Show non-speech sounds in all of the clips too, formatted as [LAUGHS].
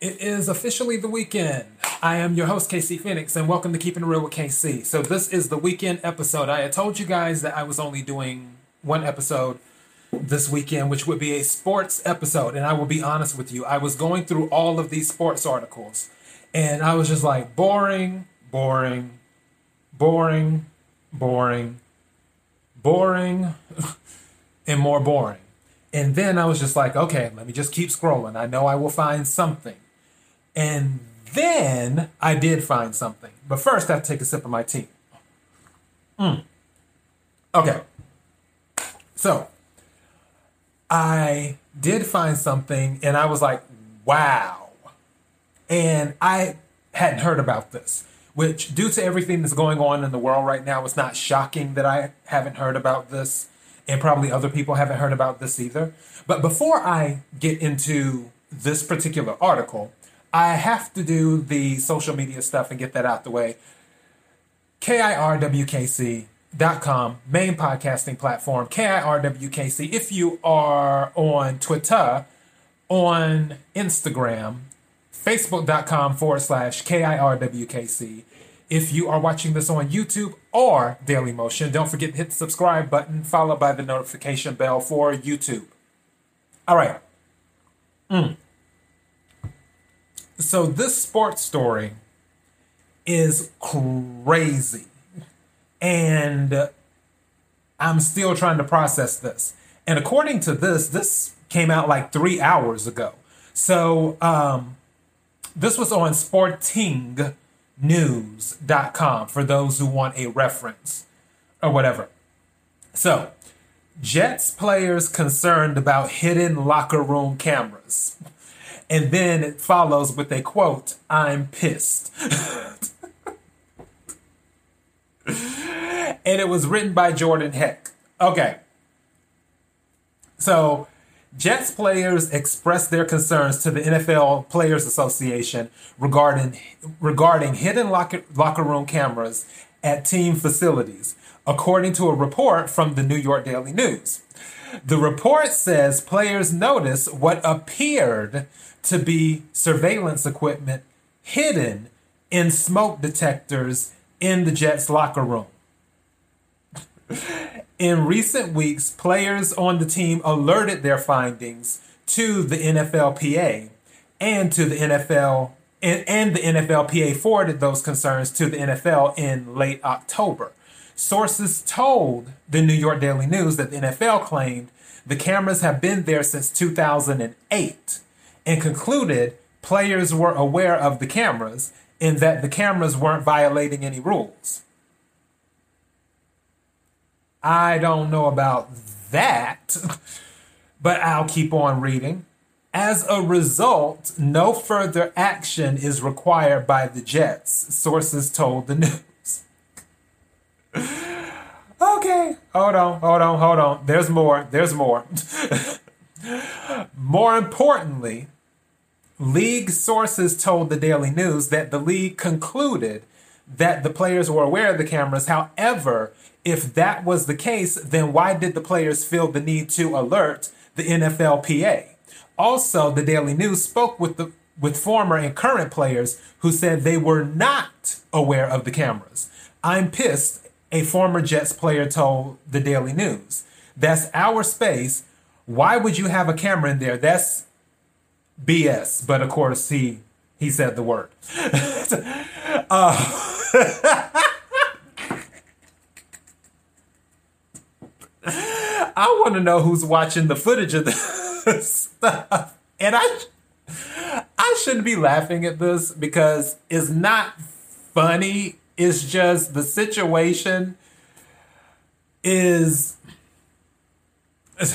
It is officially the weekend. I am your host, KC Phoenix, and welcome to Keeping It Real with KC. So, this is the weekend episode. I had told you guys that I was only doing one episode this weekend, which would be a sports episode. And I will be honest with you, I was going through all of these sports articles, and I was just like, boring, boring, boring, boring, boring, [LAUGHS] and more boring. And then I was just like, okay, let me just keep scrolling. I know I will find something. And then I did find something. But first, I have to take a sip of my tea. Mm. Okay. So, I did find something and I was like, wow. And I hadn't heard about this, which, due to everything that's going on in the world right now, it's not shocking that I haven't heard about this. And probably other people haven't heard about this either. But before I get into this particular article, I have to do the social media stuff and get that out the way. KIRWKC.com, main podcasting platform, KIRWKC. If you are on Twitter, on Instagram, Facebook.com forward slash KIRWKC. If you are watching this on YouTube or Daily Motion, don't forget to hit the subscribe button, followed by the notification bell for YouTube. All right. Mm. So this sports story is crazy. And I'm still trying to process this. And according to this, this came out like three hours ago. So um, this was on sportingnews.com for those who want a reference or whatever. So, Jets players concerned about hidden locker room cameras. And then it follows with a quote I'm pissed. and it was written by Jordan Heck. Okay. So, Jets players expressed their concerns to the NFL Players Association regarding regarding hidden locker, locker room cameras at team facilities, according to a report from the New York Daily News. The report says players noticed what appeared to be surveillance equipment hidden in smoke detectors in the Jets locker room. in recent weeks, players on the team alerted their findings to the NFLPA and to the NFL and, and the NFLPA forwarded those concerns to the NFL in late October. Sources told the New York Daily News that the NFL claimed the cameras have been there since 2008 and concluded players were aware of the cameras and that the cameras weren't violating any rules. I don't know about that, [LAUGHS] but I'll keep on reading. As a result, no further action is required by the Jets, sources told the [LAUGHS] news. okay, hold on, hold on, hold on. There's more, there's more. [LAUGHS] more importantly, league sources told the Daily News that the league concluded that the players were aware of the cameras. However, if that was the case, then why did the players feel the need to alert the NFLPA? Also, the Daily News spoke with the with former and current players who said they were not aware of the cameras. I'm pissed, a former Jets player told the Daily News. That's our space. Why would you have a camera in there? That's BS. But of course, he he said the word. [LAUGHS] uh, [LAUGHS] I want to know who's watching the footage of this stuff. And I I shouldn't be laughing at this because it's not funny. It's just the situation is [SIGHS]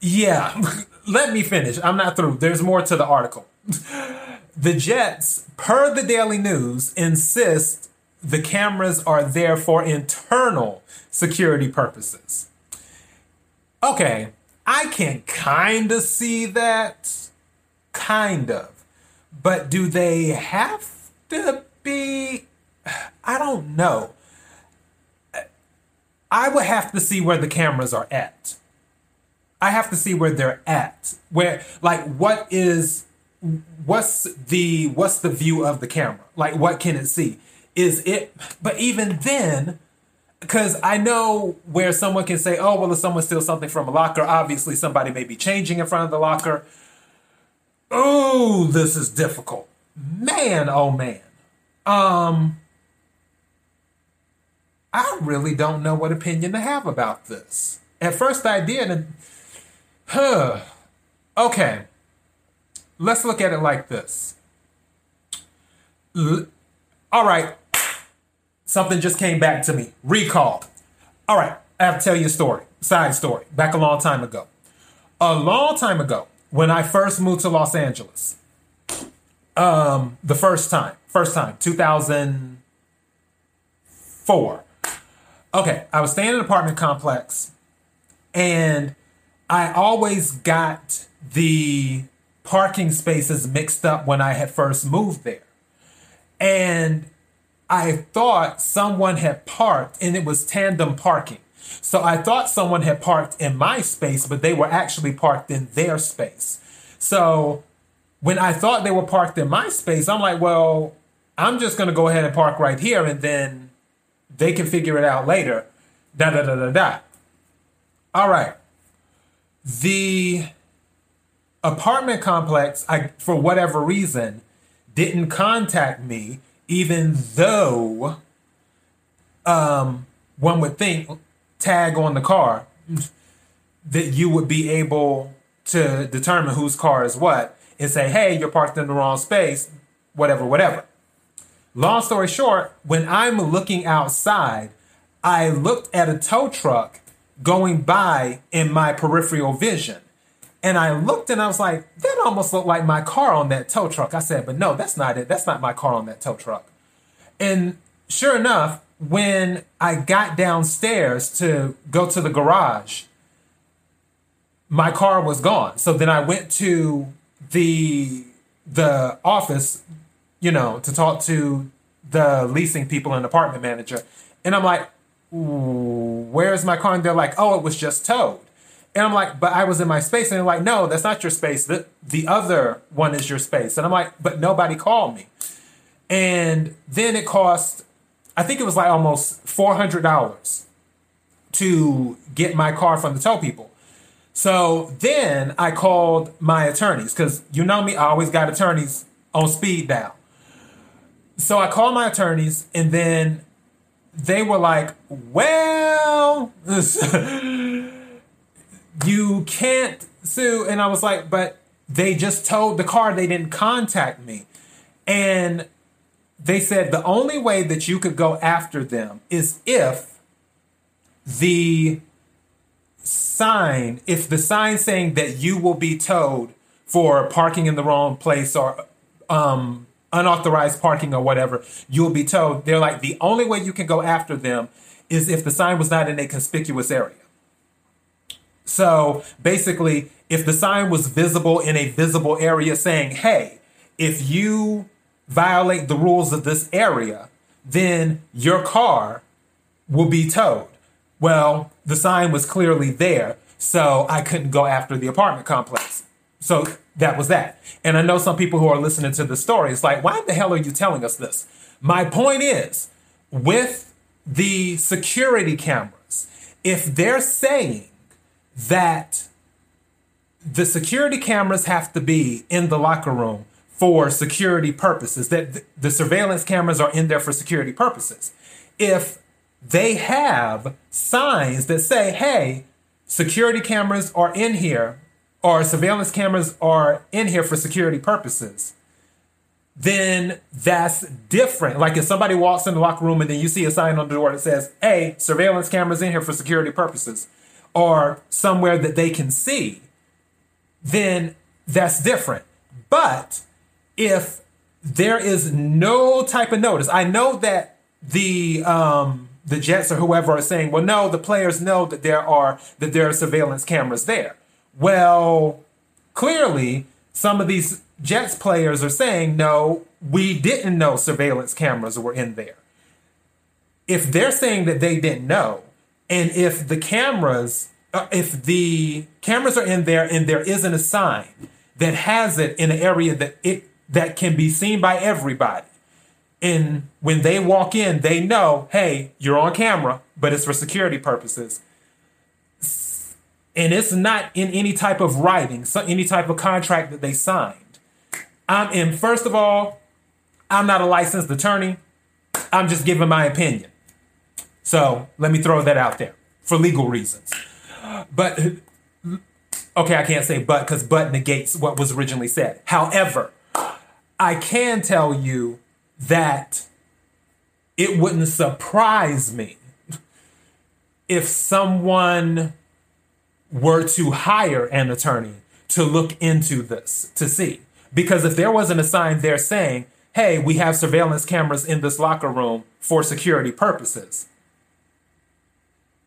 yeah. [LAUGHS] Let me finish. I'm not through. There's more to the article. [LAUGHS] The Jets, per the Daily News, insist the cameras are there for internal security purposes. Okay, I can kind of see that. Kind of. But do they have to be? [SIGHS] I don't know. I would have to see where the cameras are at. I have to see where they're at. Where, like, what is what's the what's the view of the camera? Like what can it see? Is it but even then because I know where someone can say, oh, well, if someone steals something from a locker, obviously somebody may be changing in front of the locker. Oh, this is difficult. Man, oh man. Um, I really don't know what opinion to have about this. At first, I did, and huh. Okay, let's look at it like this. L- All right, something just came back to me. Recall. All right, I have to tell you a story. Side story. Back a long time ago. A long time ago, when I first moved to Los Angeles, um, the first time, first time, 2004. Okay, I was staying in an apartment complex, and I always got the parking spaces mixed up when I had first moved there. And I thought someone had parked, and it was tandem parking. So I thought someone had parked in my space, but they were actually parked in their space. So when I thought they were parked in my space, I'm like, well, I'm just going to go ahead and park right here and then they can figure it out later. Da da da da da. All right. The apartment complex, I for whatever reason, didn't contact me, even though um, one would think tag on the car that you would be able to determine whose car is what and say, hey, you're parked in the wrong space, whatever, whatever. Long story short, when I'm looking outside, I looked at a tow truck going by in my peripheral vision. And I looked and I was like, that almost looked like my car on that tow truck. I said, but no, that's not it. That's not my car on that tow truck. And sure enough, when I got downstairs to go to the garage, my car was gone. So then I went to the the office, you know, to talk to the leasing people and apartment manager. And I'm like, where's my car? And they're like, oh, it was just towed. And I'm like, but I was in my space. And they're like, no, that's not your space. The, the other one is your space. And I'm like, but nobody called me. And then it cost, I think it was like almost $400 to get my car from the tow people. So then I called my attorneys because you know me, I always got attorneys on speed dial. So I called my attorneys and then they were like, well, [LAUGHS] you can't sue. And I was like, but they just told the car they didn't contact me. And they said the only way that you could go after them is if the sign, if the sign saying that you will be towed for parking in the wrong place or um, unauthorized parking or whatever, you'll be towed. They're like, the only way you can go after them is if the sign was not in a conspicuous area. So basically, if the sign was visible in a visible area saying, hey, if you violate the rules of this area, then your car will be towed. Well, the sign was clearly there, so I couldn't go after the apartment complex. So that was that. And I know some people who are listening to the story, it's like, why the hell are you telling us this? My point is, with the security cameras, if they're saying that the security cameras have to be in the locker room for security purposes, that the surveillance cameras are in there for security purposes. If they have signs that say, hey, security cameras are in here, or surveillance cameras are in here for security purposes, then that's different. Like if somebody walks in the locker room and then you see a sign on the door that says, hey, surveillance cameras in here for security purposes, or somewhere that they can see, then that's different. But if there is no type of notice, I know that the um, the Jets or whoever are saying, well, no, the players know that there are that there are surveillance cameras there. Well, clearly, some of these Jets players are saying, no, we didn't know surveillance cameras were in there. If they're saying that they didn't know, and if the cameras, uh, if the cameras are in there and there isn't a sign that has it in an area that it that can be seen by everybody. And when they walk in, they know, hey, you're on camera, but it's for security purposes. And it's not in any type of writing, so any type of contract that they signed. I'm in, first of all, I'm not a licensed attorney. I'm just giving my opinion. So let me throw that out there for legal reasons. But okay, I can't say but because but negates what was originally said. However, I can tell you that it wouldn't surprise me if someone were to hire an attorney to look into this to see. Because if there wasn't a sign there saying, hey, we have surveillance cameras in this locker room for security purposes,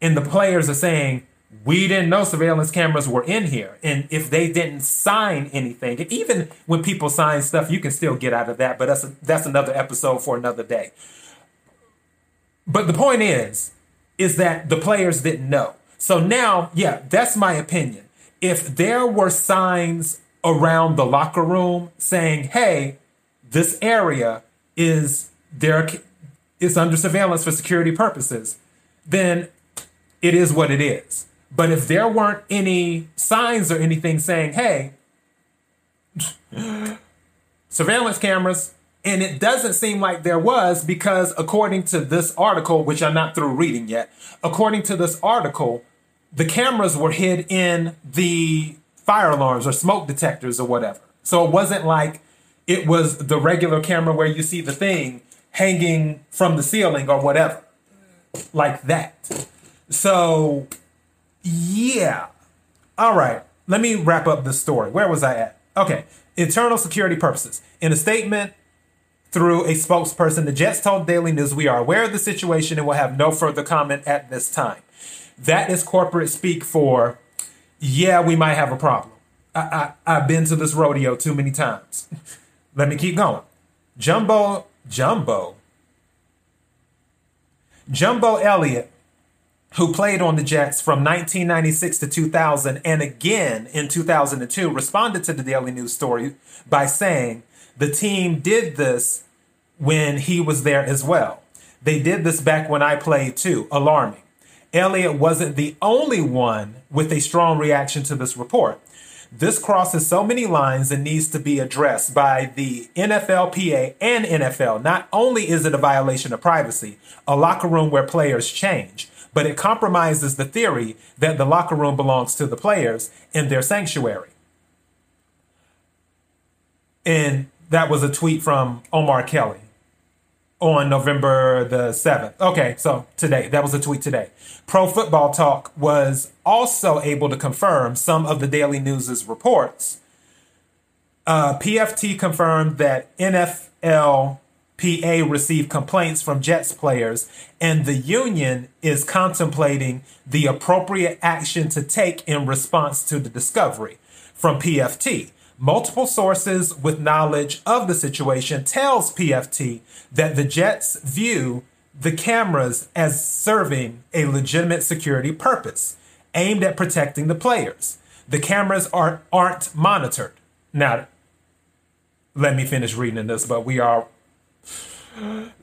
and the players are saying, we didn't know surveillance cameras were in here. And if they didn't sign anything, and even when people sign stuff, you can still get out of that, but that's, a, that's another episode for another day. But the point is, is that the players didn't know. So now, yeah, that's my opinion. If there were signs around the locker room saying, hey, this area is there is under surveillance for security purposes, then it is what it is. But if there weren't any signs or anything saying, hey, [GASPS] surveillance cameras, and it doesn't seem like there was because, according to this article, which I'm not through reading yet, according to this article, the cameras were hid in the fire alarms or smoke detectors or whatever. So it wasn't like it was the regular camera where you see the thing hanging from the ceiling or whatever, like that. So, yeah. All right. Let me wrap up the story. Where was I at? Okay. Internal security purposes. In a statement through a spokesperson, the Jets told Daily News, We are aware of the situation and will have no further comment at this time. That is corporate speak for, yeah, we might have a problem. I, I, I've been to this rodeo too many times. Let me keep going. Jumbo, Jumbo, Jumbo Elliott who played on the Jets from 1996 to 2000 and again in 2002, responded to the Daily News story by saying the team did this when he was there as well. They did this back when I played too, alarming. Elliott wasn't the only one with a strong reaction to this report. This crosses so many lines and needs to be addressed by the NFLPA and NFL. Not only is it a violation of privacy, a locker room where players change, but it compromises the theory that the locker room belongs to the players in their sanctuary. And that was a tweet from Omar Kelly on November the 7th. Okay, so today, that was a tweet today. Pro Football Talk was also able to confirm some of the Daily News' reports. Uh, PFT confirmed that NFL PA received complaints from Jets players, and the union is contemplating the appropriate action to take in response to the discovery from PFT. Multiple sources with knowledge of the situation tells PFT that the Jets view the cameras as serving a legitimate security purpose aimed at protecting the players. The cameras are, aren't monitored. Now, let me finish reading this, but we are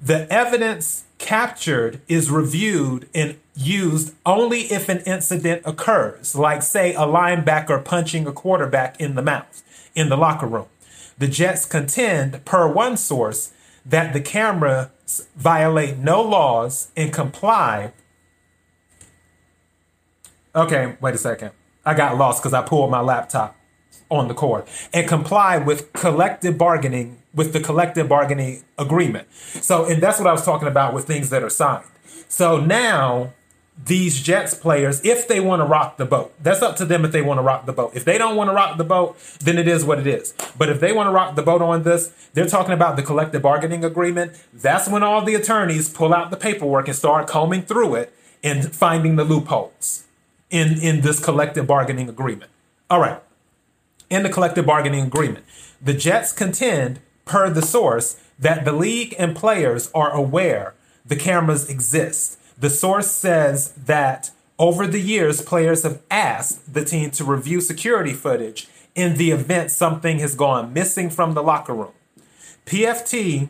the evidence captured is reviewed and used only if an incident occurs, like, say, a linebacker punching a quarterback in the mouth in the locker room. The Jets contend, per one source, that the cameras violate no laws and comply. Okay, wait a second. I got lost because I pulled my laptop on the cord and comply with collective bargaining with the collective bargaining agreement. So, and that's what I was talking about with things that are signed. So now these Jets players, if they want to rock the boat, that's up to them if they want to rock the boat. If they don't want to rock the boat, then it is what it is. But if they want to rock the boat on this, they're talking about the collective bargaining agreement. That's when all the attorneys pull out the paperwork and start combing through it and finding the loopholes in, in this collective bargaining agreement. All right. In the collective bargaining agreement, the Jets contend per the source, that the league and players are aware the cameras exist. The source says that over the years, players have asked the team to review security footage in the event something has gone missing from the locker room. PFT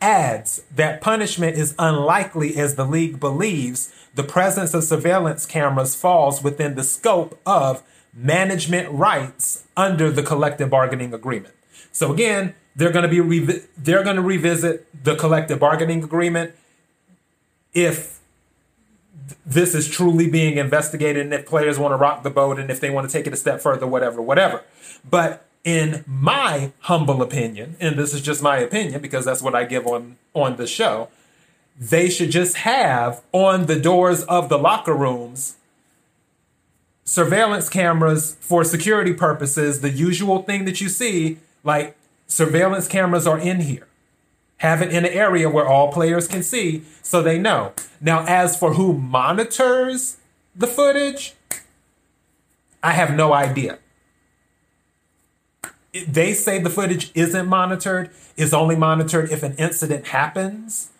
adds that punishment is unlikely as the league believes the presence of surveillance cameras falls within the scope of management rights under the collective bargaining agreement. So again, they're going to be revi- they're going to revisit the collective bargaining agreement if this is truly being investigated and if players want to rock the boat and if they want to take it a step further whatever whatever. But in my humble opinion, and this is just my opinion because that's what I give on on the show, they should just have on the doors of the locker rooms surveillance cameras for security purposes, the usual thing that you see, like surveillance cameras are in here. Have it in an area where all players can see so they know. Now, as for who monitors the footage, I have no idea. They say the footage isn't monitored, is only monitored if an incident happens.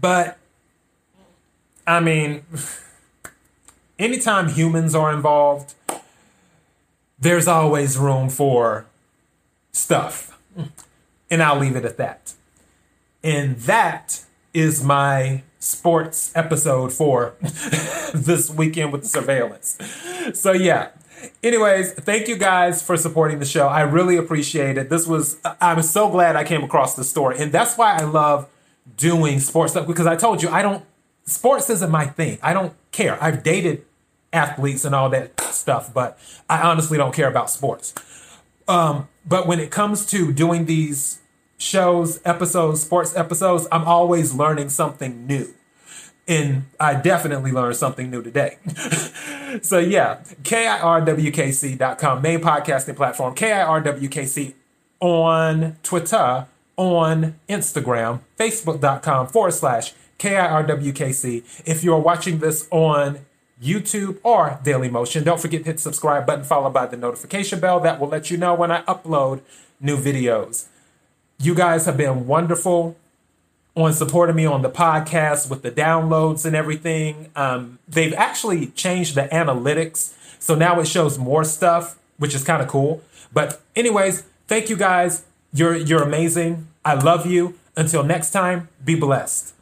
But, I mean, [SIGHS] anytime humans are involved, there's always room for stuff. And I'll leave it at that. And that is my sports episode for [LAUGHS] this weekend with the surveillance. So, yeah. Anyways, thank you guys for supporting the show. I really appreciate it. This was, I'm so glad I came across the story. And that's why I love doing sports stuff because I told you, I don't, sports isn't my thing. I don't care. I've dated athletes and all that stuff, but I honestly don't care about sports. Um, but when it comes to doing these shows, episodes, sports episodes, I'm always learning something new. And I definitely learned something new today. [LAUGHS] so, yeah, KIRWKC.com, main podcasting platform, KIRWKC on Twitter, on Instagram, Facebook.com forward slash KIRWKC. If you're watching this on YouTube or Daily Motion, don't forget to hit subscribe button followed by the notification bell. That will let you know when I upload new videos. You guys have been wonderful on supporting me on the podcast with the downloads and everything. Um, they've actually changed the analytics, so now it shows more stuff, which is kind of cool. But anyways, thank you guys. You're you're amazing. I love you. Until next time, be blessed.